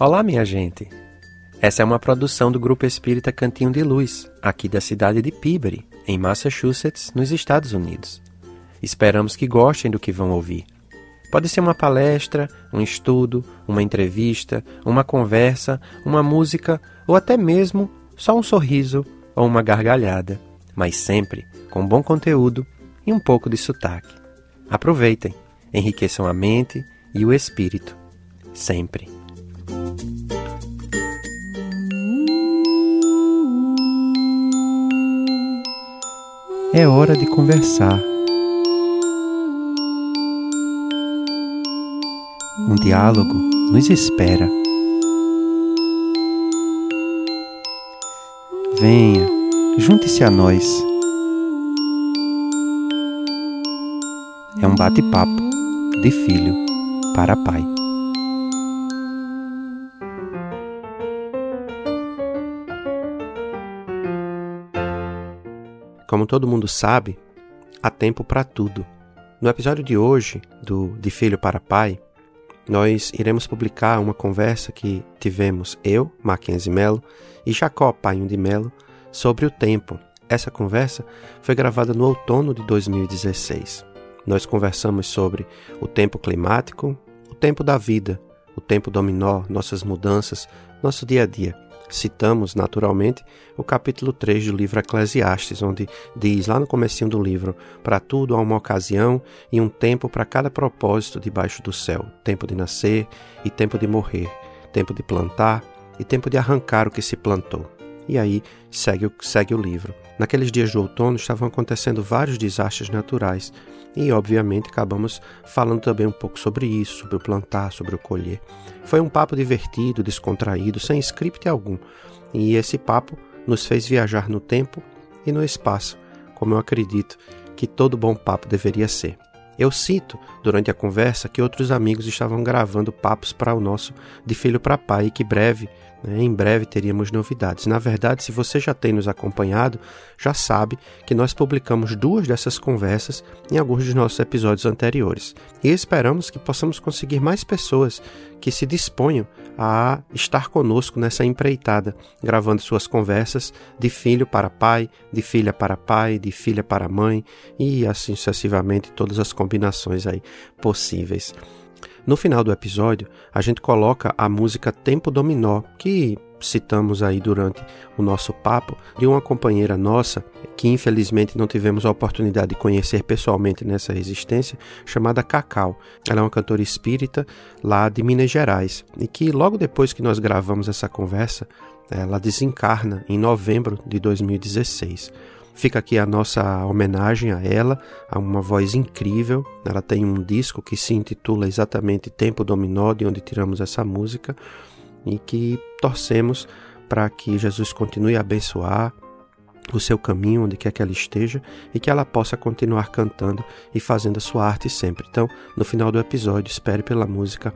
Olá, minha gente! Essa é uma produção do Grupo Espírita Cantinho de Luz, aqui da cidade de Peabody, em Massachusetts, nos Estados Unidos. Esperamos que gostem do que vão ouvir. Pode ser uma palestra, um estudo, uma entrevista, uma conversa, uma música ou até mesmo só um sorriso ou uma gargalhada, mas sempre com bom conteúdo e um pouco de sotaque. Aproveitem, enriqueçam a mente e o espírito, sempre. É hora de conversar. Um diálogo nos espera. Venha, junte-se a nós. É um bate-papo de filho para pai. Como todo mundo sabe, há tempo para tudo. No episódio de hoje, do De Filho para Pai, nós iremos publicar uma conversa que tivemos eu, Mackenzie Melo, e Jacó Painho de Melo sobre o tempo. Essa conversa foi gravada no outono de 2016. Nós conversamos sobre o tempo climático, o tempo da vida, o tempo dominó, nossas mudanças, nosso dia a dia citamos naturalmente o capítulo 3 do livro Eclesiastes, onde diz lá no comecinho do livro: "Para tudo há uma ocasião e um tempo para cada propósito debaixo do céu: tempo de nascer e tempo de morrer, tempo de plantar e tempo de arrancar o que se plantou." E aí segue, segue o livro. Naqueles dias do outono estavam acontecendo vários desastres naturais e, obviamente, acabamos falando também um pouco sobre isso, sobre o plantar, sobre o colher. Foi um papo divertido, descontraído, sem script algum. E esse papo nos fez viajar no tempo e no espaço, como eu acredito que todo bom papo deveria ser. Eu cito durante a conversa que outros amigos estavam gravando papos para o nosso de filho para pai e que breve? Em breve teríamos novidades. Na verdade, se você já tem nos acompanhado, já sabe que nós publicamos duas dessas conversas em alguns dos nossos episódios anteriores. E esperamos que possamos conseguir mais pessoas que se disponham a estar conosco nessa empreitada, gravando suas conversas de filho para pai, de filha para pai, de filha para mãe e assim sucessivamente todas as combinações aí possíveis. No final do episódio, a gente coloca a música Tempo Dominó, que citamos aí durante o nosso papo, de uma companheira nossa que infelizmente não tivemos a oportunidade de conhecer pessoalmente nessa existência, chamada Cacau. Ela é uma cantora espírita lá de Minas Gerais e que logo depois que nós gravamos essa conversa, ela desencarna em novembro de 2016. Fica aqui a nossa homenagem a ela, a uma voz incrível. Ela tem um disco que se intitula exatamente Tempo Dominó, de onde tiramos essa música, e que torcemos para que Jesus continue a abençoar o seu caminho, onde quer que ela esteja, e que ela possa continuar cantando e fazendo a sua arte sempre. Então, no final do episódio, espere pela música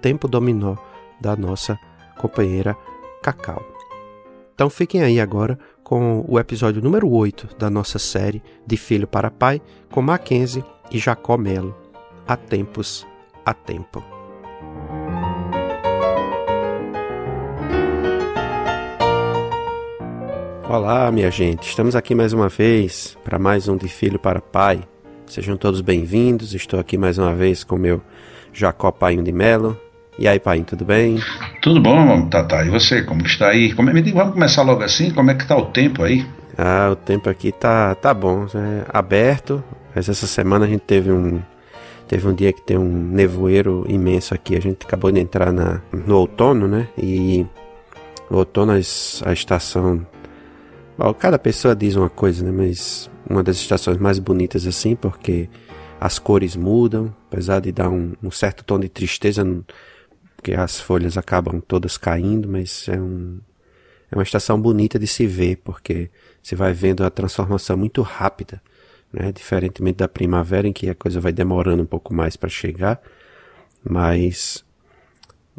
Tempo Dominó, da nossa companheira Cacau. Então fiquem aí agora com o episódio número 8 da nossa série De Filho para Pai, com Mackenzie e Jacó Melo. Há tempos, há tempo. Olá, minha gente. Estamos aqui mais uma vez para mais um De Filho para Pai. Sejam todos bem-vindos. Estou aqui mais uma vez com meu Jacó Painho de Melo. E aí, pai, tudo bem? Tudo bom, Tata. E você, como está aí? Como, é, vamos começar logo assim? Como é que está o tempo aí? Ah, o tempo aqui tá, tá bom, é aberto. Mas essa semana a gente teve um teve um dia que tem um nevoeiro imenso aqui. A gente acabou de entrar na, no outono, né? E no outono a, a estação. Bom, cada pessoa diz uma coisa, né? Mas uma das estações mais bonitas assim, porque as cores mudam, apesar de dar um, um certo tom de tristeza porque as folhas acabam todas caindo, mas é, um, é uma estação bonita de se ver, porque você vai vendo a transformação muito rápida, né? diferentemente da primavera, em que a coisa vai demorando um pouco mais para chegar, mas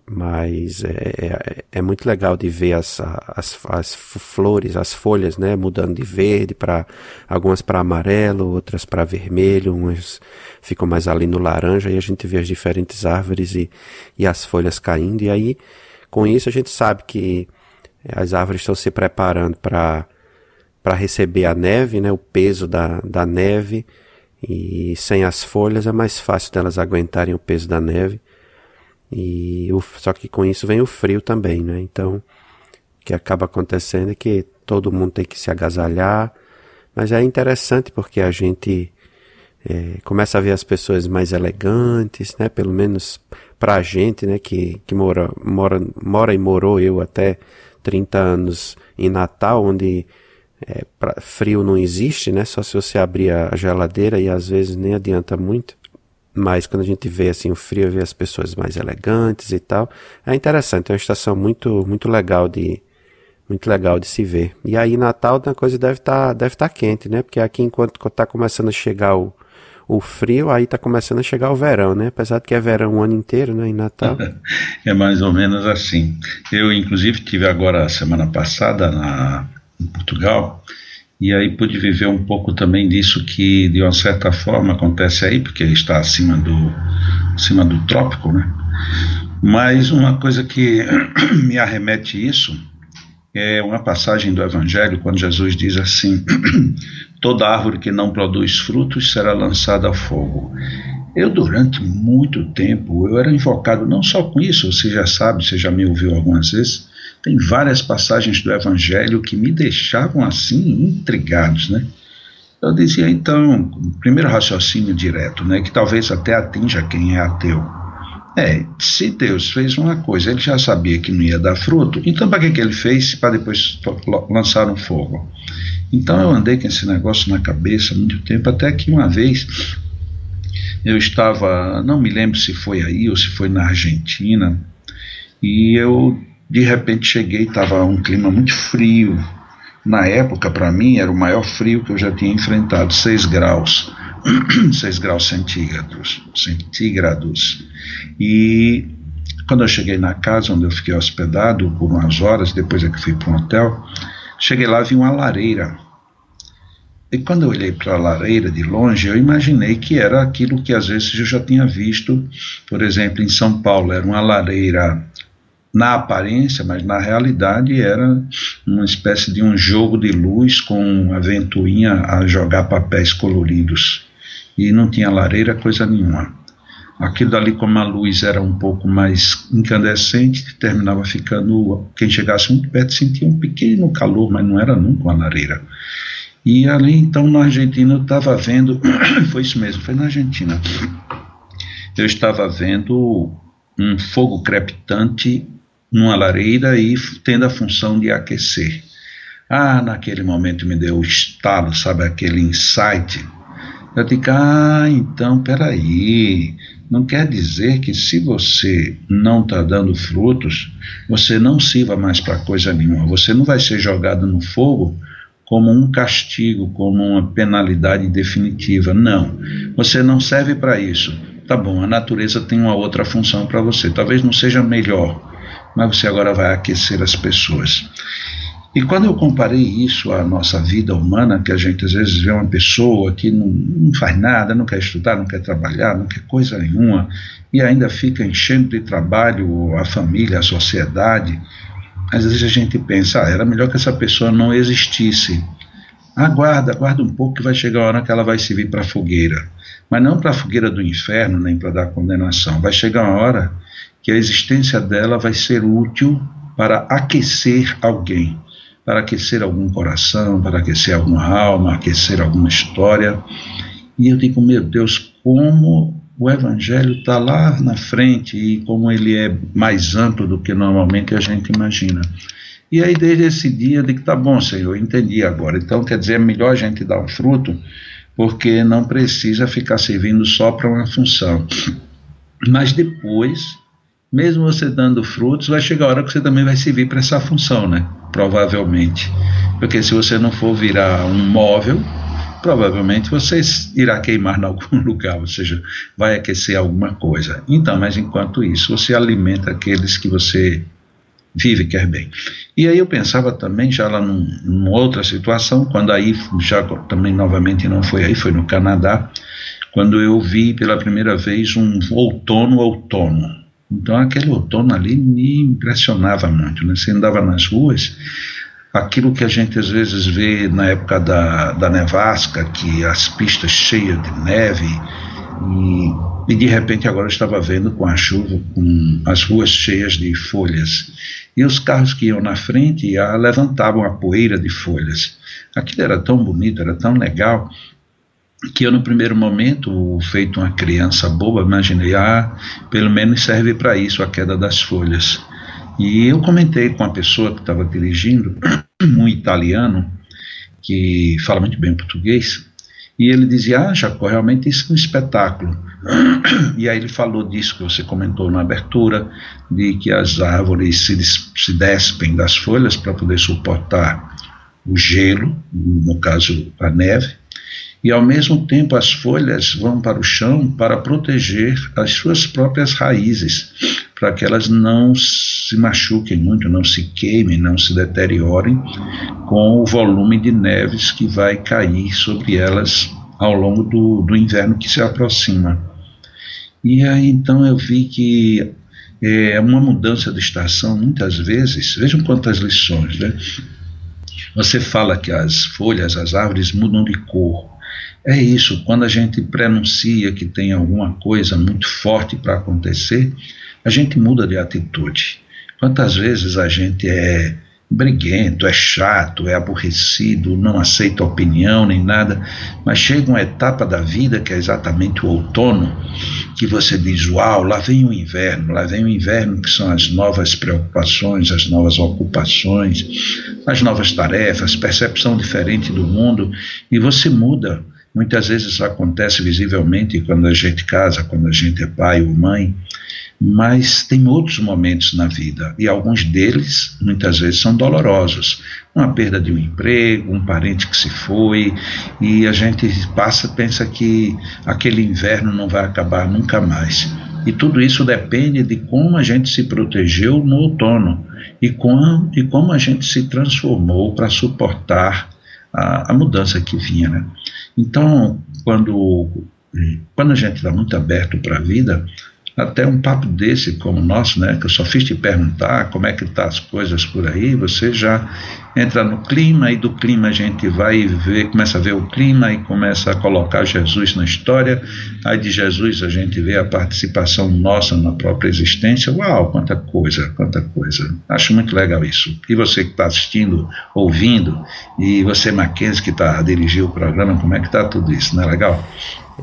mas é, é, é, muito legal de ver as, as, as flores, as folhas, né, mudando de verde para algumas para amarelo, outras para vermelho, umas ficam mais ali no laranja e a gente vê as diferentes árvores e, e as folhas caindo e aí Com isso, a gente sabe que as árvores estão se preparando para para receber a neve, né, o peso da, da neve, e sem as folhas é mais fácil delas aguentarem o peso da neve. E o, só que com isso vem o frio também, né? Então, o que acaba acontecendo é que todo mundo tem que se agasalhar, mas é interessante porque a gente é, começa a ver as pessoas mais elegantes, né? Pelo menos pra gente, né? Que, que mora, mora, mora e morou eu até 30 anos em Natal, onde é, pra, frio não existe, né? Só se você abrir a geladeira e às vezes nem adianta muito. Mas quando a gente vê assim o frio, vê as pessoas mais elegantes e tal, é interessante. É uma estação muito muito legal de muito legal de se ver. E aí Natal a coisa deve estar tá, deve tá quente, né? Porque aqui enquanto está começando a chegar o, o frio, aí está começando a chegar o verão, né? Apesar de que é verão o ano inteiro, né? Em Natal. é mais ou menos assim. Eu inclusive tive agora semana passada na em Portugal, e aí pude viver um pouco também disso que de uma certa forma acontece aí, porque está acima do, acima do trópico, né? Mas uma coisa que me arremete isso é uma passagem do Evangelho, quando Jesus diz assim: toda árvore que não produz frutos será lançada ao fogo. Eu, durante muito tempo, eu era invocado não só com isso, você já sabe, você já me ouviu algumas vezes, tem várias passagens do Evangelho que me deixavam assim intrigados, né? Eu dizia então, primeiro raciocínio direto, né, que talvez até atinja quem é ateu. É, se Deus fez uma coisa, ele já sabia que não ia dar fruto, então para que, que ele fez para depois lançar um fogo? Então eu andei com esse negócio na cabeça muito tempo, até que uma vez eu estava, não me lembro se foi aí ou se foi na Argentina, e eu de repente cheguei, estava um clima muito frio. Na época, para mim, era o maior frio que eu já tinha enfrentado, 6 graus, 6 graus centígrados, centígrados. E quando eu cheguei na casa onde eu fiquei hospedado por umas horas, depois é que fui para um hotel, cheguei lá vi uma lareira. E quando eu olhei para a lareira de longe, eu imaginei que era aquilo que às vezes eu já tinha visto, por exemplo, em São Paulo, era uma lareira na aparência, mas na realidade era uma espécie de um jogo de luz com a ventoinha a jogar papéis coloridos. E não tinha lareira, coisa nenhuma. Aquilo dali, como a luz era um pouco mais incandescente, terminava ficando. Quem chegasse muito perto sentia um pequeno calor, mas não era nunca uma lareira. E ali, então, na Argentina, eu estava vendo. foi isso mesmo, foi na Argentina. Eu estava vendo um fogo crepitante numa lareira e tendo a função de aquecer. Ah, naquele momento me deu o estalo, sabe, aquele insight. Eu digo, ah, então, peraí, não quer dizer que se você não está dando frutos, você não sirva mais para coisa nenhuma. Você não vai ser jogado no fogo como um castigo, como uma penalidade definitiva. Não, você não serve para isso. Tá bom, a natureza tem uma outra função para você. Talvez não seja melhor, mas você agora vai aquecer as pessoas. E quando eu comparei isso à nossa vida humana, que a gente às vezes vê uma pessoa que não, não, faz nada, não quer estudar, não quer trabalhar, não quer coisa nenhuma, e ainda fica enchendo de trabalho a família, a sociedade, às vezes a gente pensa, ah, era melhor que essa pessoa não existisse. Aguarda, aguarda um pouco que vai chegar a hora que ela vai servir para a fogueira. Mas não para a fogueira do inferno, nem para dar condenação. Vai chegar uma hora que a existência dela vai ser útil para aquecer alguém, para aquecer algum coração, para aquecer alguma alma, aquecer alguma história. E eu digo, meu Deus, como o Evangelho está lá na frente e como ele é mais amplo do que normalmente a gente imagina. E aí, desde esse dia, eu digo: tá bom, Senhor, entendi agora. Então, quer dizer, é melhor a gente dar um fruto, porque não precisa ficar servindo só para uma função. Mas depois mesmo você dando frutos, vai chegar a hora que você também vai servir para essa função, né? Provavelmente. Porque se você não for virar um móvel, provavelmente você irá queimar em algum lugar, ou seja, vai aquecer alguma coisa. Então, mas enquanto isso, você alimenta aqueles que você vive quer bem. E aí eu pensava também, já lá num, numa outra situação, quando aí, já também novamente não foi aí, foi no Canadá, quando eu vi pela primeira vez um outono-outono Então aquele outono ali me impressionava muito. Né? Você andava nas ruas, aquilo que a gente às vezes vê na época da, da nevasca, que as pistas cheias de neve, e, e de repente agora eu estava vendo com a chuva, com as ruas cheias de folhas. E os carros que iam na frente a, levantavam a poeira de folhas. Aquilo era tão bonito, era tão legal, que eu no primeiro momento, feito uma criança boba, imaginei, ah, pelo menos serve para isso a queda das folhas. E eu comentei com a pessoa que estava dirigindo, um italiano, que fala muito bem português, e ele dizia, ah, Jacó, realmente isso é um espetáculo. E aí ele falou disso que você comentou na abertura, de que as árvores se, se despem das folhas para poder suportar o gelo, no caso a neve, e ao mesmo tempo as folhas vão para o chão para proteger as suas próprias raízes, para que elas não se machuquem muito, não se queimem, não se deteriorem com o volume de neves que vai cair sobre elas ao longo do, do inverno que se aproxima. E aí então eu vi que é uma mudança de estação, muitas vezes, vejam quantas lições, né? Você fala que as folhas, as árvores mudam de cor. É isso, quando a gente prenuncia que tem alguma coisa muito forte para acontecer, a gente muda de atitude. Quantas vezes a gente é briguento, é chato, é aborrecido, não aceita opinião nem nada, mas chega uma etapa da vida que é exatamente o outono, que você diz: Uau, lá vem o inverno, lá vem o inverno, que são as novas preocupações, as novas ocupações, as novas tarefas, percepção diferente do mundo, e você muda. Muitas vezes isso acontece visivelmente quando a gente casa, quando a gente é pai ou mãe, mas tem outros momentos na vida e alguns deles muitas vezes são dolorosos. Uma perda de um emprego, um parente que se foi e a gente passa pensa que aquele inverno não vai acabar nunca mais. E tudo isso depende de como a gente se protegeu no outono e, com, e como a gente se transformou para suportar a, a mudança que vinha. Né? Então, quando, quando a gente está muito aberto para a vida, até um papo desse como o nosso, né, que eu só fiz te perguntar como é que tá as coisas por aí, você já entra no clima e do clima a gente vai ver, começa a ver o clima e começa a colocar Jesus na história. Aí de Jesus a gente vê a participação nossa na própria existência. Uau, quanta coisa, quanta coisa. Acho muito legal isso. E você que está assistindo, ouvindo, e você Mackenzie que está a dirigir o programa, como é que está tudo isso? Não é legal?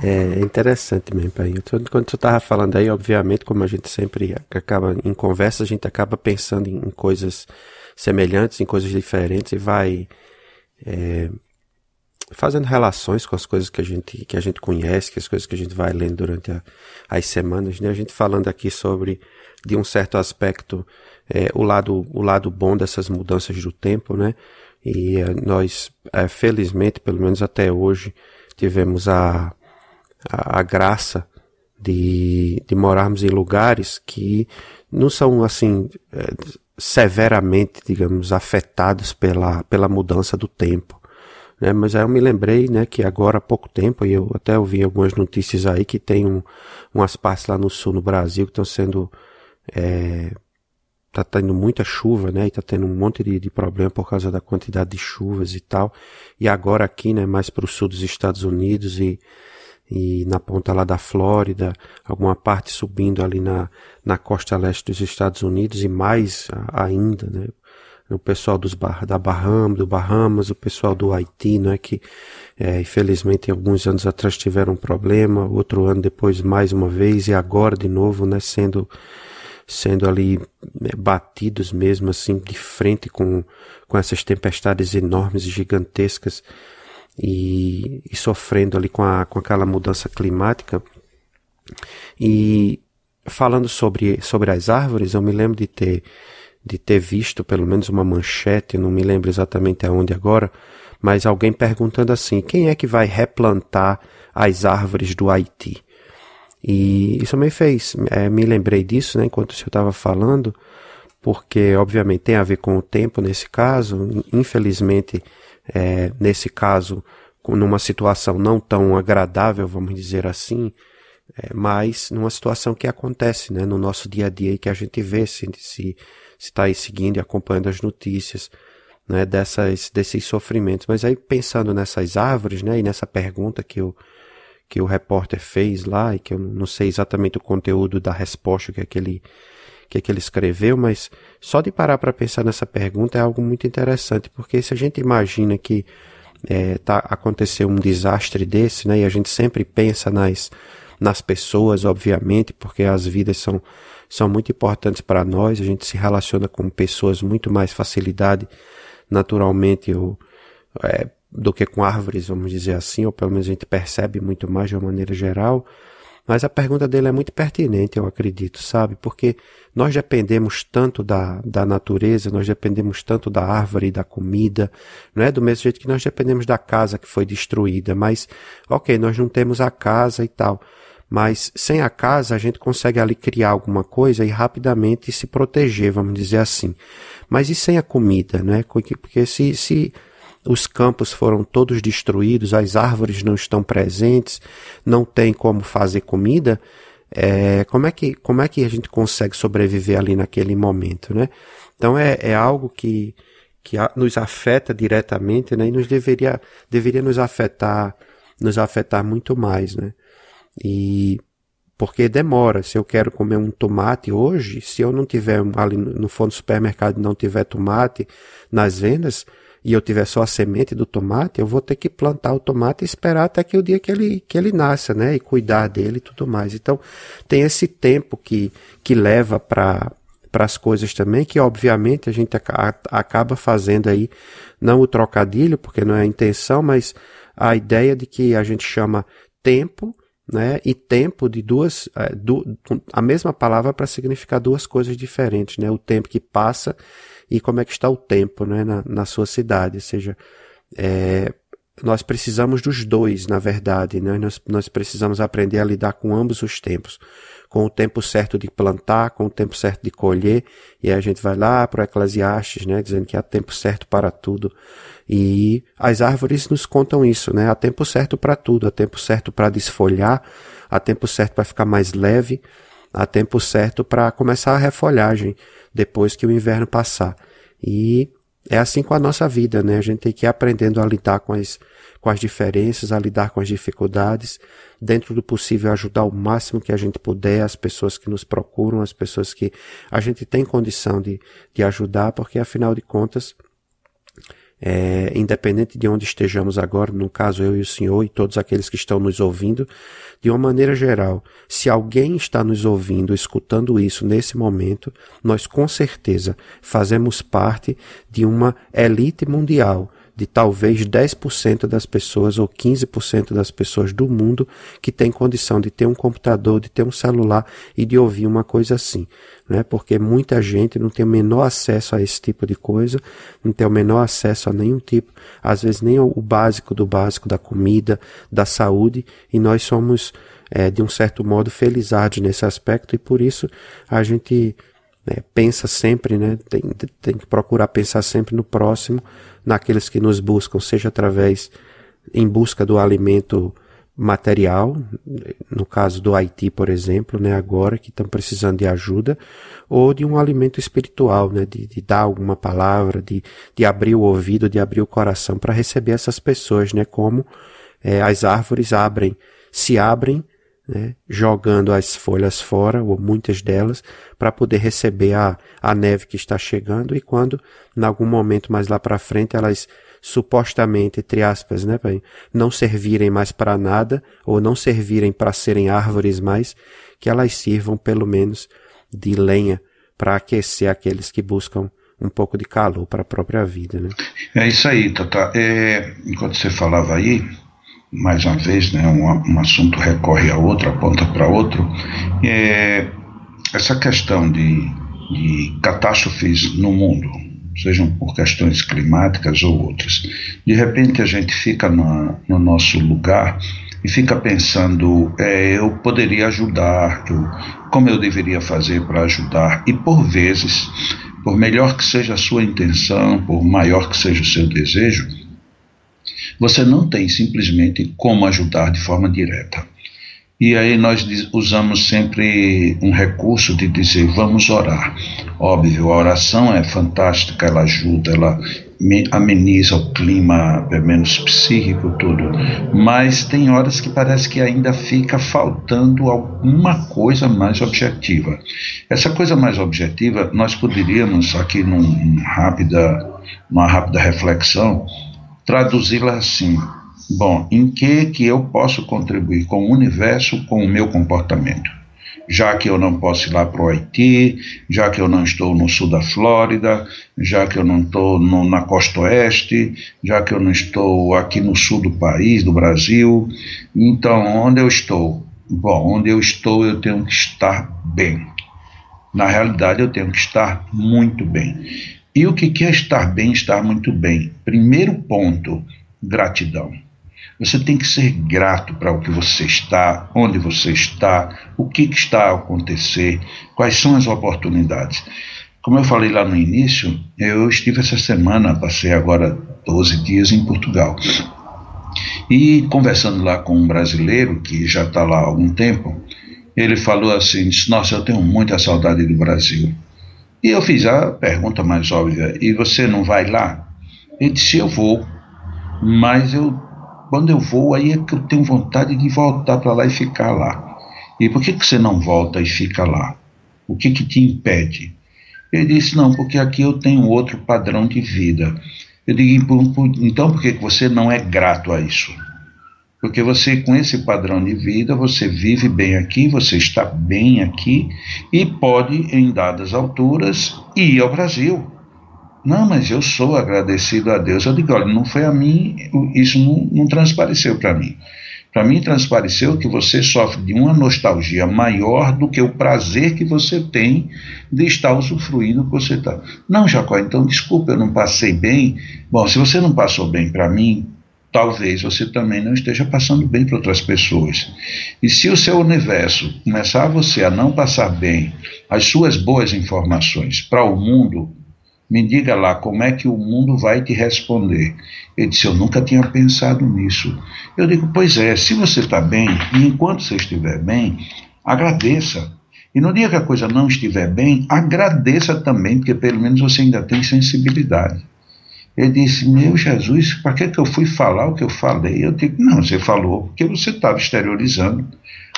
É interessante mesmo, pai. Quando tu estava falando aí, obviamente, como a gente sempre acaba em conversa, a gente acaba pensando em, coisas semelhantes, em coisas diferentes e vai é, fazendo relações com as coisas que a gente que a gente conhece, que as coisas que a gente vai lendo durante a, as semanas, né? A gente falando aqui sobre de um certo aspecto é, o lado o lado bom dessas mudanças do tempo, né? E é, nós, é, felizmente, pelo menos até hoje, tivemos a a, a graça de, de morarmos em lugares que não são assim é, severamente, digamos, afetados pela, pela mudança do tempo. Né? Mas aí eu me lembrei né, que agora há pouco tempo, e eu até ouvi algumas notícias aí que tem um, umas partes lá no sul, no Brasil, que estão sendo. É, tá tendo muita chuva, né? E tá tendo um monte de, de problema por causa da quantidade de chuvas e tal. E agora aqui, né, mais para o sul dos Estados Unidos e e na ponta lá da Flórida, alguma parte subindo ali na, na costa leste dos Estados Unidos e mais ainda, né? O pessoal dos da Bahamas, do Bahamas, o pessoal do Haiti, não é que é, infelizmente alguns anos atrás tiveram um problema, outro ano depois mais uma vez e agora de novo, né? Sendo sendo ali né, batidos mesmo assim de frente com com essas tempestades enormes e gigantescas e, e sofrendo ali com, a, com aquela mudança climática. E falando sobre, sobre as árvores, eu me lembro de ter, de ter visto pelo menos uma manchete, não me lembro exatamente aonde agora, mas alguém perguntando assim: quem é que vai replantar as árvores do Haiti? E isso me fez, é, me lembrei disso, né, enquanto o senhor estava falando, porque obviamente tem a ver com o tempo nesse caso, infelizmente é, nesse caso, numa situação não tão agradável, vamos dizer assim, é, mas numa situação que acontece né, no nosso dia a dia e que a gente vê se se está aí seguindo e acompanhando as notícias né, dessas, desses sofrimentos. Mas aí pensando nessas árvores né, e nessa pergunta que o, que o repórter fez lá, e que eu não sei exatamente o conteúdo da resposta que aquele que, que ele escreveu, mas só de parar para pensar nessa pergunta é algo muito interessante, porque se a gente imagina que é, tá, aconteceu um desastre desse, né, e a gente sempre pensa nas, nas pessoas, obviamente, porque as vidas são, são muito importantes para nós, a gente se relaciona com pessoas muito mais facilidade, naturalmente, ou, é, do que com árvores, vamos dizer assim, ou pelo menos a gente percebe muito mais de uma maneira geral. Mas a pergunta dele é muito pertinente, eu acredito, sabe? Porque nós dependemos tanto da, da natureza, nós dependemos tanto da árvore e da comida, não é? Do mesmo jeito que nós dependemos da casa que foi destruída, mas, ok, nós não temos a casa e tal. Mas sem a casa a gente consegue ali criar alguma coisa e rapidamente se proteger, vamos dizer assim. Mas e sem a comida, né? Porque se, se os campos foram todos destruídos, as árvores não estão presentes, não tem como fazer comida, é, como, é que, como é que a gente consegue sobreviver ali naquele momento, né? Então é, é algo que, que nos afeta diretamente, né? E nos deveria, deveria nos afetar, nos afetar muito mais, né? E porque demora. Se eu quero comer um tomate hoje, se eu não tiver ali no fundo do supermercado não tiver tomate nas vendas, e eu tiver só a semente do tomate, eu vou ter que plantar o tomate e esperar até que o dia que ele, que ele nasça, né? E cuidar dele e tudo mais. Então, tem esse tempo que, que leva para para as coisas também, que obviamente a gente acaba fazendo aí, não o trocadilho, porque não é a intenção, mas a ideia de que a gente chama tempo, né, e tempo de duas, é, a mesma palavra para significar duas coisas diferentes, né, o tempo que passa e como é que está o tempo né, na, na sua cidade. Ou seja, é, nós precisamos dos dois, na verdade. Né? Nós, nós precisamos aprender a lidar com ambos os tempos. Com o tempo certo de plantar, com o tempo certo de colher. E a gente vai lá para o Eclesiastes, né, dizendo que há tempo certo para tudo. E as árvores nos contam isso, né? Há tempo certo para tudo, há tempo certo para desfolhar, há tempo certo para ficar mais leve, há tempo certo para começar a refolhagem depois que o inverno passar. E é assim com a nossa vida, né? A gente tem que ir aprendendo a lidar com as, com as diferenças, a lidar com as dificuldades, dentro do possível ajudar o máximo que a gente puder as pessoas que nos procuram, as pessoas que a gente tem condição de, de ajudar, porque afinal de contas, é, independente de onde estejamos agora, no caso eu e o senhor e todos aqueles que estão nos ouvindo, de uma maneira geral, se alguém está nos ouvindo, escutando isso nesse momento, nós com certeza fazemos parte de uma elite mundial de talvez 10% das pessoas ou 15% das pessoas do mundo que tem condição de ter um computador, de ter um celular e de ouvir uma coisa assim, né? Porque muita gente não tem o menor acesso a esse tipo de coisa, não tem o menor acesso a nenhum tipo, às vezes nem o básico do básico da comida, da saúde, e nós somos é, de um certo modo felizardos nesse aspecto e por isso a gente né, pensa sempre, né, tem, tem que procurar pensar sempre no próximo, naqueles que nos buscam, seja através, em busca do alimento material, no caso do Haiti, por exemplo, né, agora que estão precisando de ajuda, ou de um alimento espiritual, né, de, de dar alguma palavra, de, de abrir o ouvido, de abrir o coração para receber essas pessoas, né, como é, as árvores abrem, se abrem né, jogando as folhas fora, ou muitas delas, para poder receber a, a neve que está chegando e quando, em algum momento mais lá para frente, elas supostamente, entre aspas, né, não servirem mais para nada, ou não servirem para serem árvores mais, que elas sirvam pelo menos de lenha para aquecer aqueles que buscam um pouco de calor para a própria vida, né? É isso aí, Tata. É, enquanto você falava aí, mais uma vez, né, um, um assunto recorre a outro, aponta para outro, é essa questão de, de catástrofes no mundo, sejam por questões climáticas ou outras. De repente a gente fica na, no nosso lugar e fica pensando, é, eu poderia ajudar, eu, como eu deveria fazer para ajudar, e por vezes, por melhor que seja a sua intenção, por maior que seja o seu desejo, você não tem simplesmente como ajudar de forma direta. E aí nós usamos sempre um recurso de dizer vamos orar. Óbvio, a oração é fantástica, ela ajuda, ela ameniza o clima, pelo menos psíquico, tudo. Mas tem horas que parece que ainda fica faltando alguma coisa mais objetiva. Essa coisa mais objetiva, nós poderíamos, aqui num rápida, numa rápida reflexão, traduzi-la assim Bom, em que que eu posso contribuir com o universo com o meu comportamento? Já que eu não posso ir lá para o Haiti, já que eu não estou no sul da Flórida, já que eu não estou na costa oeste, já que eu não estou aqui no sul do país, do Brasil. Então, onde eu estou? Bom, onde eu estou eu tenho que estar bem. Na realidade, eu tenho que estar muito bem. E o que é estar bem, estar muito bem? Primeiro ponto, gratidão. Você tem que ser grato para o que você está, onde você está, o que, que está a acontecer, quais são as oportunidades. Como eu falei lá no início, eu estive essa semana, passei agora 12 dias em Portugal. E conversando lá com um brasileiro que já está lá há algum tempo, ele falou assim: disse, Nossa, eu tenho muita saudade do Brasil. E eu fiz a pergunta mais óbvia: E você não vai lá? Ele disse: Eu vou, mas eu quando eu vou, aí é que eu tenho vontade de voltar para lá e ficar lá. E por que, que você não volta e fica lá? O que, que te impede? Ele disse: Não, porque aqui eu tenho outro padrão de vida. Eu digo: Então por que, que você não é grato a isso? Porque você, com esse padrão de vida, você vive bem aqui, você está bem aqui e pode, em dadas alturas, ir ao Brasil não, mas eu sou agradecido a Deus. Eu digo, olha, não foi a mim, isso não, não transpareceu para mim. Para mim, transpareceu que você sofre de uma nostalgia maior do que o prazer que você tem de estar usufruindo que você está. Não, Jacó, então desculpa, eu não passei bem. Bom, se você não passou bem para mim, talvez você também não esteja passando bem para outras pessoas. E se o seu universo começar você a não passar bem as suas boas informações para o mundo, me diga lá como é que o mundo vai te responder. Ele disse: Eu nunca tinha pensado nisso. Eu digo: Pois é, se você está bem, e enquanto você estiver bem, agradeça. E no dia que a coisa não estiver bem, agradeça também, porque pelo menos você ainda tem sensibilidade. Ele disse: Meu Jesus, para que, que eu fui falar o que eu falei? Eu digo: Não, você falou porque você estava exteriorizando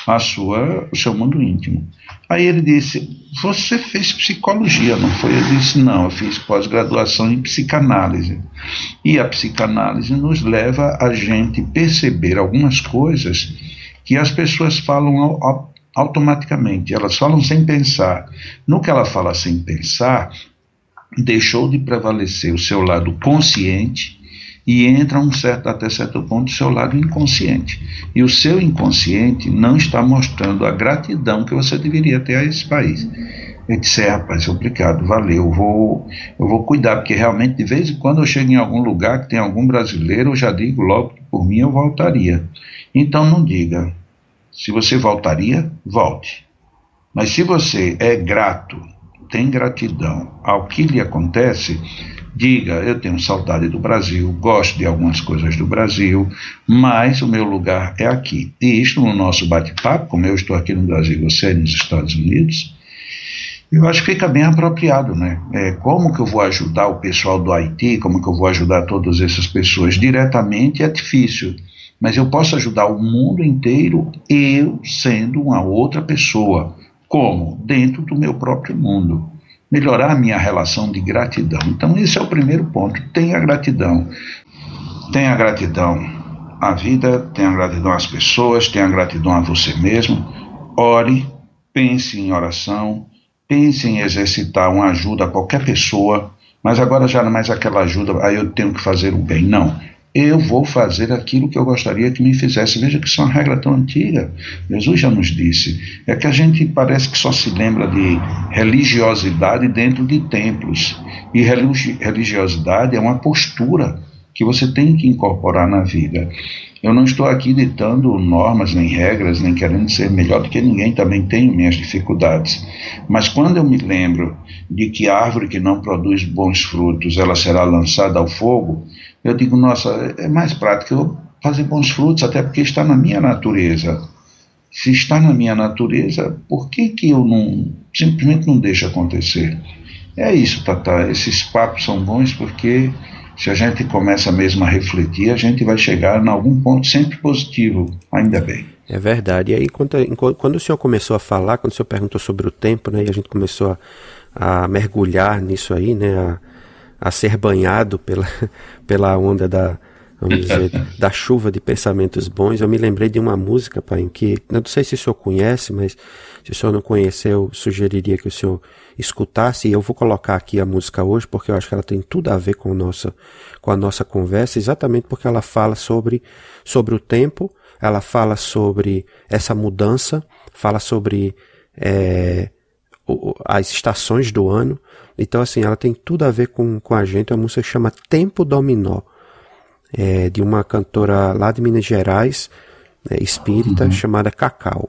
a sua, o seu mundo íntimo. Aí ele disse: Você fez psicologia, não foi? Eu disse: Não, eu fiz pós-graduação em psicanálise. E a psicanálise nos leva a gente perceber algumas coisas que as pessoas falam automaticamente, elas falam sem pensar. No que ela fala sem pensar, deixou de prevalecer o seu lado consciente e entra um certo, até certo ponto o seu lado inconsciente. E o seu inconsciente não está mostrando a gratidão que você deveria ter a esse país. Eu disse, é, rapaz, obrigado, valeu, eu vou, eu vou cuidar, porque realmente de vez em quando eu chego em algum lugar que tem algum brasileiro, eu já digo logo que por mim eu voltaria. Então não diga, se você voltaria, volte. Mas se você é grato, tem gratidão ao que lhe acontece, diga: eu tenho saudade do Brasil, gosto de algumas coisas do Brasil, mas o meu lugar é aqui. E isto no nosso bate-papo, como eu estou aqui no Brasil, você é nos Estados Unidos, eu acho que fica bem apropriado, né? É, como que eu vou ajudar o pessoal do Haiti, como que eu vou ajudar todas essas pessoas diretamente é difícil, mas eu posso ajudar o mundo inteiro eu sendo uma outra pessoa. Como? Dentro do meu próprio mundo melhorar minha relação de gratidão. Então, esse é o primeiro ponto. Tenha gratidão. Tenha gratidão à vida, tenha gratidão às pessoas, tenha gratidão a você mesmo. Ore, pense em oração, pense em exercitar uma ajuda a qualquer pessoa, mas agora já não é mais aquela ajuda, aí eu tenho que fazer o bem. Não eu vou fazer aquilo que eu gostaria que me fizesse. Veja que isso é uma regra tão antiga. Jesus já nos disse. É que a gente parece que só se lembra de religiosidade dentro de templos. E religiosidade é uma postura que você tem que incorporar na vida. Eu não estou aqui ditando normas nem regras, nem querendo ser melhor do que ninguém, também tenho minhas dificuldades. Mas quando eu me lembro de que a árvore que não produz bons frutos, ela será lançada ao fogo, eu digo, nossa, é mais prático eu fazer bons frutos, até porque está na minha natureza. Se está na minha natureza, por que, que eu não simplesmente não deixo acontecer? É isso, Tata. Esses papos são bons porque se a gente começa mesmo a refletir, a gente vai chegar em algum ponto sempre positivo, ainda bem. É verdade. E aí, quando, quando o senhor começou a falar, quando o senhor perguntou sobre o tempo, né, e a gente começou a, a mergulhar nisso aí, né, a, a ser banhado pela, pela onda da, vamos dizer, da chuva de pensamentos bons, eu me lembrei de uma música, pai, que não sei se o senhor conhece, mas se o senhor não conhecer, eu sugeriria que o senhor escutasse, e eu vou colocar aqui a música hoje, porque eu acho que ela tem tudo a ver com, nossa, com a nossa conversa, exatamente porque ela fala sobre, sobre o tempo, ela fala sobre essa mudança, fala sobre é, as estações do ano, então assim, ela tem tudo a ver com, com a gente, a música chama Tempo Dominó, é, de uma cantora lá de Minas Gerais, é, espírita, uhum. chamada Cacau.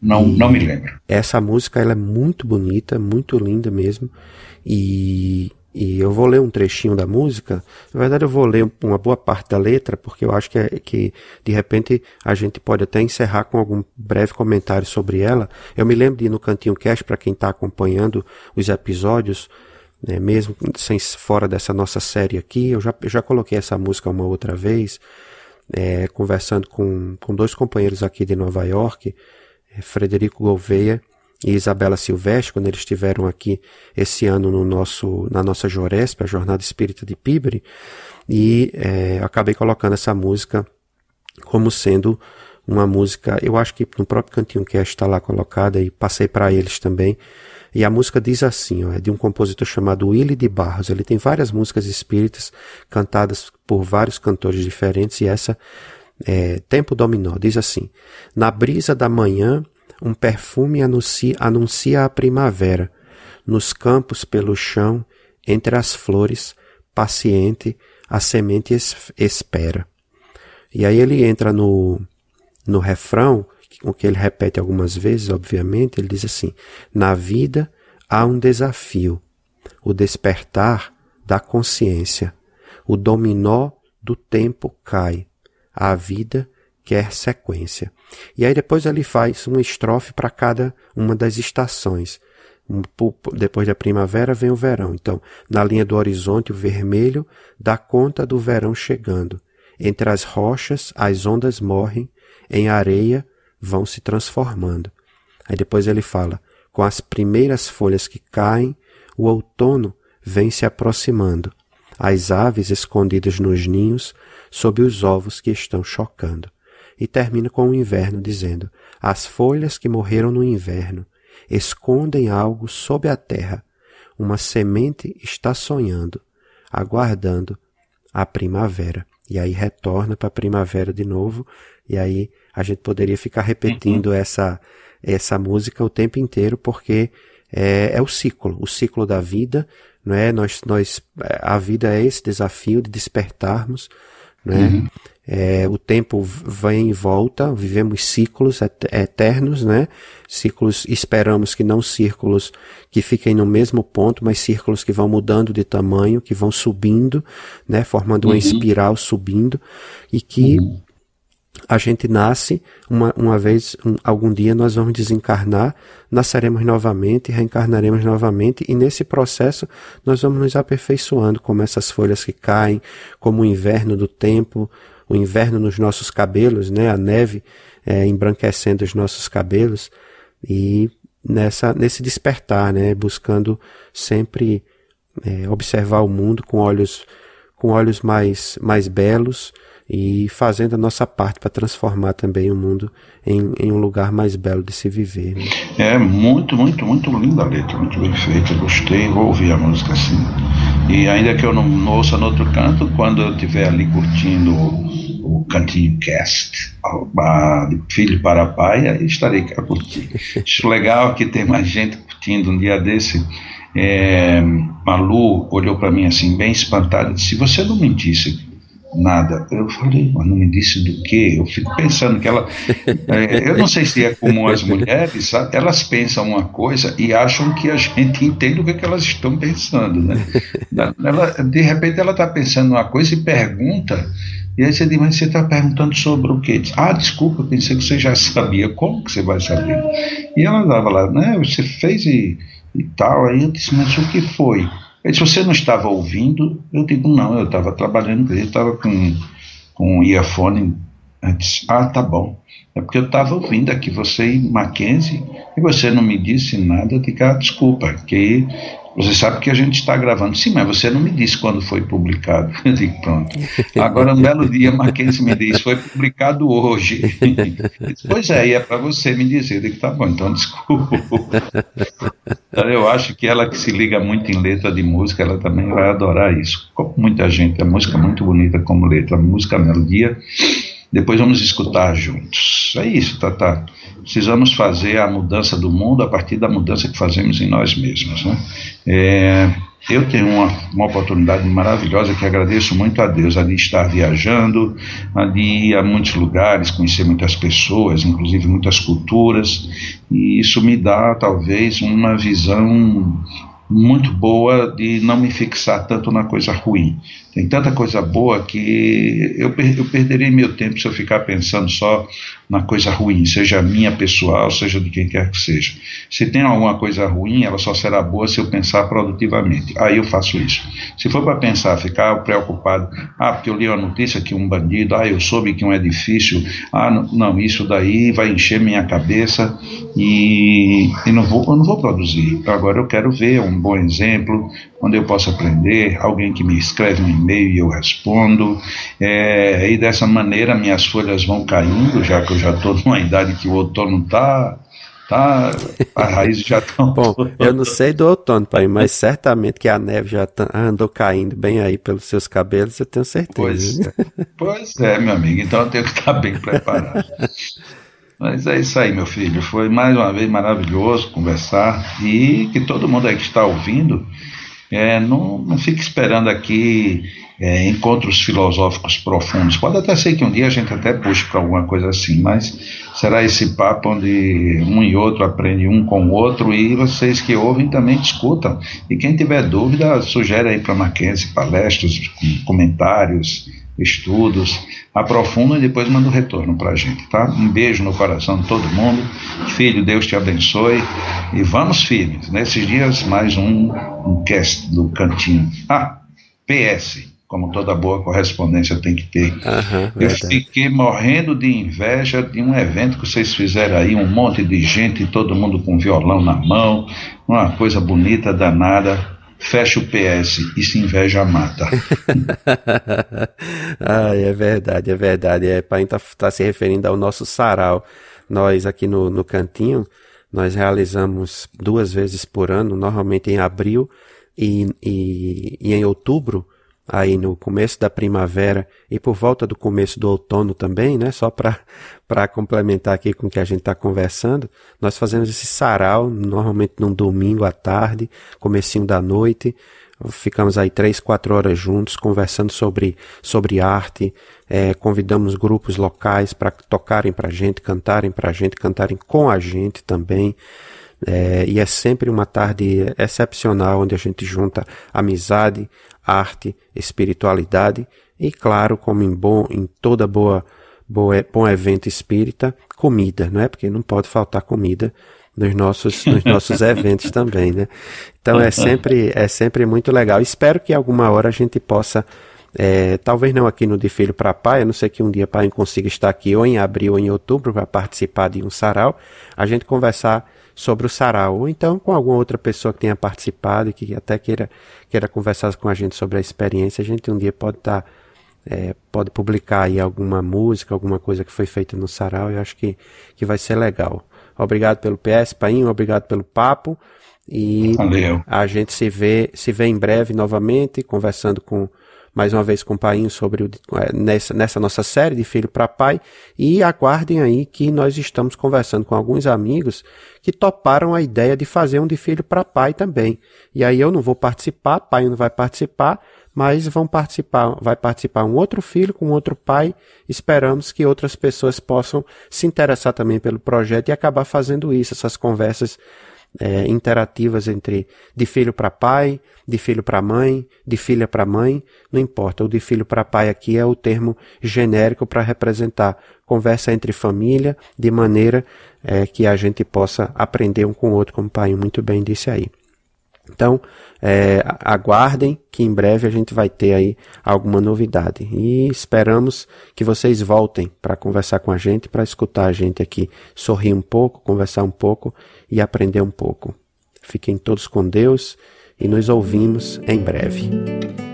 Não, não me lembro. Essa música ela é muito bonita, muito linda mesmo. E, e eu vou ler um trechinho da música. Na verdade, eu vou ler uma boa parte da letra, porque eu acho que, é, que de repente a gente pode até encerrar com algum breve comentário sobre ela. Eu me lembro de ir no Cantinho Cast, para quem está acompanhando os episódios, né, mesmo sem fora dessa nossa série aqui, eu já, eu já coloquei essa música uma outra vez, é, conversando com, com dois companheiros aqui de Nova York, é, Frederico Gouveia e Isabela Silvestre, quando eles estiveram aqui esse ano no nosso, na nossa Joresp, a Jornada Espírita de Pibre, e é, acabei colocando essa música como sendo uma música, eu acho que no próprio Cantinho que está lá colocada e passei para eles também, e a música diz assim, ó, é de um compositor chamado Willy de Barros. Ele tem várias músicas espíritas cantadas por vários cantores diferentes e essa é Tempo Dominó. Diz assim: Na brisa da manhã, um perfume anuncia, anuncia a primavera. Nos campos pelo chão, entre as flores, paciente, a semente es, espera. E aí ele entra no, no refrão o que ele repete algumas vezes, obviamente, ele diz assim: na vida há um desafio, o despertar da consciência, o dominó do tempo cai, a vida quer sequência. E aí depois ele faz uma estrofe para cada uma das estações. Depois da primavera vem o verão. Então, na linha do horizonte, o vermelho dá conta do verão chegando. Entre as rochas, as ondas morrem, em areia, vão se transformando. Aí depois ele fala: com as primeiras folhas que caem, o outono vem se aproximando. As aves escondidas nos ninhos, sob os ovos que estão chocando. E termina com o inverno dizendo: As folhas que morreram no inverno escondem algo sob a terra. Uma semente está sonhando, aguardando a primavera. E aí retorna para a primavera de novo, e aí a gente poderia ficar repetindo uhum. essa, essa música o tempo inteiro, porque é, é o ciclo, o ciclo da vida, não é? Nós, nós, a vida é esse desafio de despertarmos, não é? Uhum. É, o tempo vem e volta, vivemos ciclos eternos, né? Ciclos, esperamos que não círculos que fiquem no mesmo ponto, mas círculos que vão mudando de tamanho, que vão subindo, né? Formando uma uhum. espiral subindo e que uhum a gente nasce, uma, uma vez, um, algum dia nós vamos desencarnar, nasceremos novamente, reencarnaremos novamente, e nesse processo nós vamos nos aperfeiçoando, como essas folhas que caem, como o inverno do tempo, o inverno nos nossos cabelos, né, a neve é, embranquecendo os nossos cabelos, e nessa, nesse despertar, né, buscando sempre é, observar o mundo com olhos, com olhos mais, mais belos, e fazendo a nossa parte para transformar também o mundo em, em, um lugar mais belo de se viver. Né? É muito, muito, muito linda a letra, muito bem feita. Gostei, vou ouvir a música assim. E ainda que eu não, ouça no outro canto, quando eu estiver ali curtindo o, Cantinho Cast, a, de filho para pai, aí estarei cá curtindo. Acho legal que tem mais gente curtindo um dia desse. É, Malu olhou para mim assim, bem espantada, disse: Se você não mentisse nada. Eu falei, mas não me disse do quê? Eu fico pensando que ela. É, eu não sei se é como as mulheres, sabe? elas pensam uma coisa e acham que a gente entende o que, é que elas estão pensando. Né? Ela, de repente ela está pensando uma coisa e pergunta. E aí você diz, mas você está perguntando sobre o quê? Ah, desculpa, pensei que você já sabia. Como que você vai saber? E ela estava lá, né? Você fez e, e tal. Aí eu disse, mas o que foi? Ele disse, você não estava ouvindo? Eu digo, não, eu estava trabalhando, ele estava com, com um earphone. Eu disse, ah, tá bom. É porque eu estava ouvindo aqui você e Mackenzie e você não me disse nada. Eu digo, ah, desculpa, que você sabe que a gente está gravando. Sim, mas você não me disse quando foi publicado. Eu digo, pronto. Agora, um belo dia, Mackenzie me disse, foi publicado hoje. Disse, pois é, e é para você me dizer. Eu digo, tá bom, então desculpa. Eu acho que ela que se liga muito em letra de música, ela também vai adorar isso. Como muita gente, a música é muito bonita como letra, a música, a melodia. Depois vamos escutar juntos. É isso, tá. Precisamos fazer a mudança do mundo a partir da mudança que fazemos em nós mesmos. Né? É, eu tenho uma, uma oportunidade maravilhosa que agradeço muito a Deus, a de estar viajando, a de ir a muitos lugares, conhecer muitas pessoas, inclusive muitas culturas, e isso me dá talvez uma visão muito boa de não me fixar tanto na coisa ruim. Tem tanta coisa boa que eu, eu perderei meu tempo se eu ficar pensando só na coisa ruim, seja minha pessoal, seja de quem quer que seja. Se tem alguma coisa ruim, ela só será boa se eu pensar produtivamente. Aí eu faço isso. Se for para pensar, ficar preocupado, ah, porque eu li uma notícia que um bandido, ah, eu soube que um edifício, ah, não, isso daí vai encher minha cabeça e, e não vou, eu não vou produzir. Agora eu quero ver um bom exemplo, onde eu posso aprender, alguém que me escreve um e-mail e eu respondo, é, e dessa maneira minhas folhas vão caindo, já que eu já estou numa idade que o outono está tá, as raízes já estão. Bom, eu não sei do outono, pai, mas certamente que a neve já tá, andou caindo bem aí pelos seus cabelos, eu tenho certeza. Pois é, pois é meu amigo, então eu tenho que estar bem preparado. Mas é isso aí, meu filho. Foi mais uma vez maravilhoso conversar e que todo mundo aí que está ouvindo é, não, não fique esperando aqui é, encontros filosóficos profundos. Pode até ser que um dia a gente até puxe para alguma coisa assim, mas será esse papo onde um e outro aprende um com o outro e vocês que ouvem também discutam. E quem tiver dúvida, sugere aí para Mackenzie palestras, comentários, estudos, aprofunda e depois manda o um retorno para a gente, tá? Um beijo no coração de todo mundo. Filho, Deus te abençoe. E vamos firmes. Nesses dias, mais um, um cast do Cantinho. Ah, PS como toda boa correspondência tem que ter. Uhum, eu fiquei morrendo de inveja de um evento que vocês fizeram aí, um monte de gente, todo mundo com violão na mão, uma coisa bonita, danada fecha o PS e se inveja mata. ah, é verdade, é verdade. É, Paim está tá se referindo ao nosso sarau. Nós aqui no, no cantinho, nós realizamos duas vezes por ano, normalmente em abril e, e, e em outubro, aí no começo da primavera e por volta do começo do outono também, né? Só para complementar aqui com o que a gente está conversando, nós fazemos esse sarau normalmente num domingo à tarde, comecinho da noite, ficamos aí três, quatro horas juntos conversando sobre, sobre arte, é, convidamos grupos locais para tocarem para a gente, cantarem para a gente, cantarem com a gente também. É, e é sempre uma tarde excepcional onde a gente junta amizade, arte, espiritualidade e, claro, como em, bom, em toda boa, boa, bom evento espírita, comida, não é? Porque não pode faltar comida nos nossos, nos nossos eventos também, né? Então é sempre, é sempre muito legal. Espero que alguma hora a gente possa, é, talvez não aqui no De Filho para Pai, a não ser que um dia Pai consiga estar aqui ou em abril ou em outubro para participar de um sarau, a gente conversar sobre o sarau, ou então com alguma outra pessoa que tenha participado e que até queira, queira conversar com a gente sobre a experiência, a gente um dia pode estar, tá, é, pode publicar aí alguma música, alguma coisa que foi feita no sarau, eu acho que, que vai ser legal. Obrigado pelo PS, Painho, obrigado pelo papo, e Valeu. a gente se vê, se vê em breve novamente, conversando com mais uma vez com o Painho sobre o, é, nessa, nessa nossa série de Filho para Pai e aguardem aí que nós estamos conversando com alguns amigos que toparam a ideia de fazer um de Filho para Pai também. E aí eu não vou participar, Painho não vai participar, mas vão participar, vai participar um outro filho com outro pai. Esperamos que outras pessoas possam se interessar também pelo projeto e acabar fazendo isso, essas conversas é, interativas entre de filho para pai, de filho para mãe, de filha para mãe, não importa. O de filho para pai aqui é o termo genérico para representar conversa entre família, de maneira é, que a gente possa aprender um com o outro, como o pai muito bem disse aí. Então, é, aguardem que em breve a gente vai ter aí alguma novidade. E esperamos que vocês voltem para conversar com a gente, para escutar a gente aqui, sorrir um pouco, conversar um pouco e aprender um pouco. Fiquem todos com Deus e nos ouvimos em breve.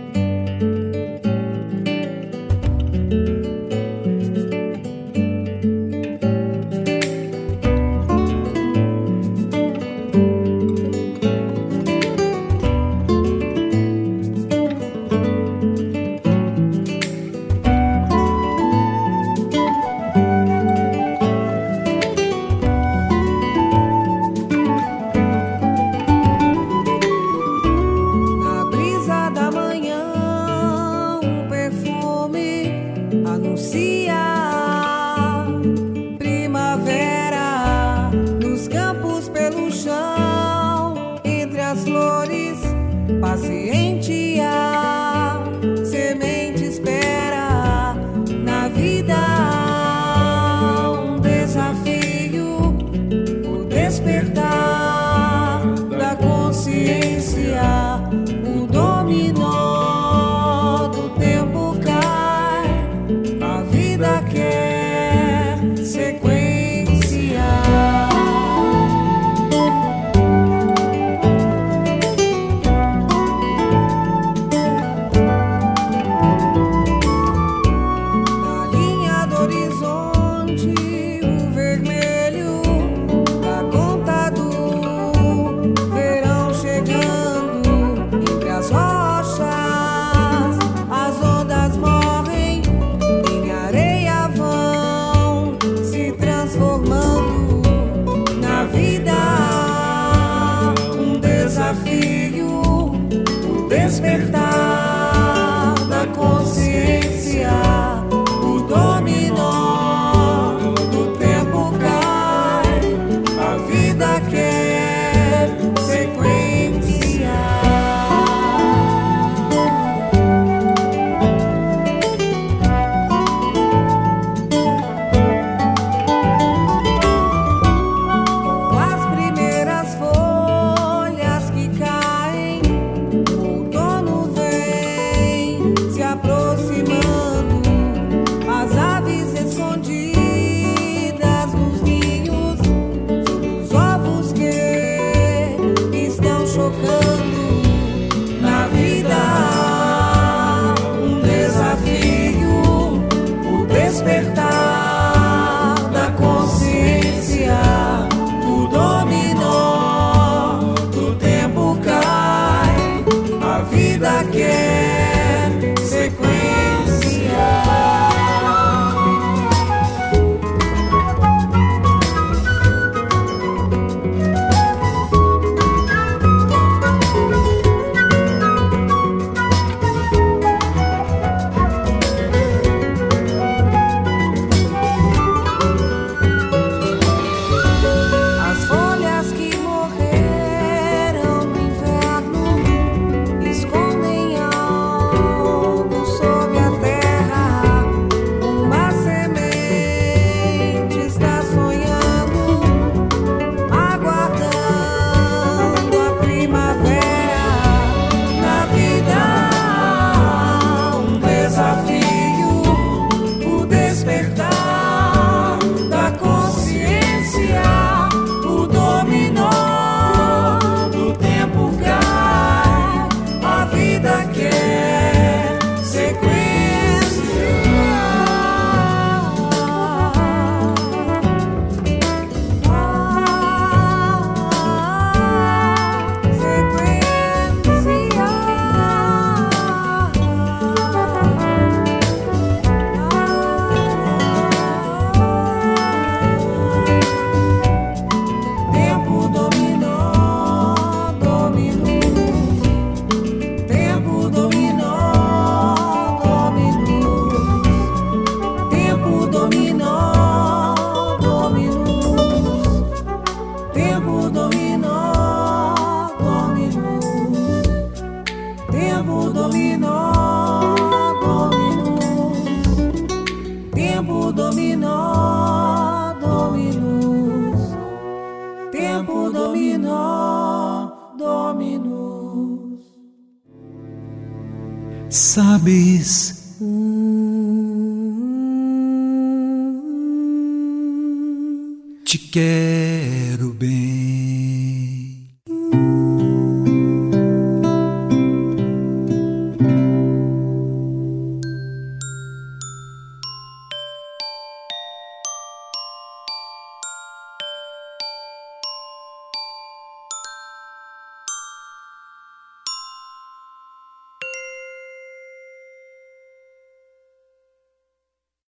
Te quero bem.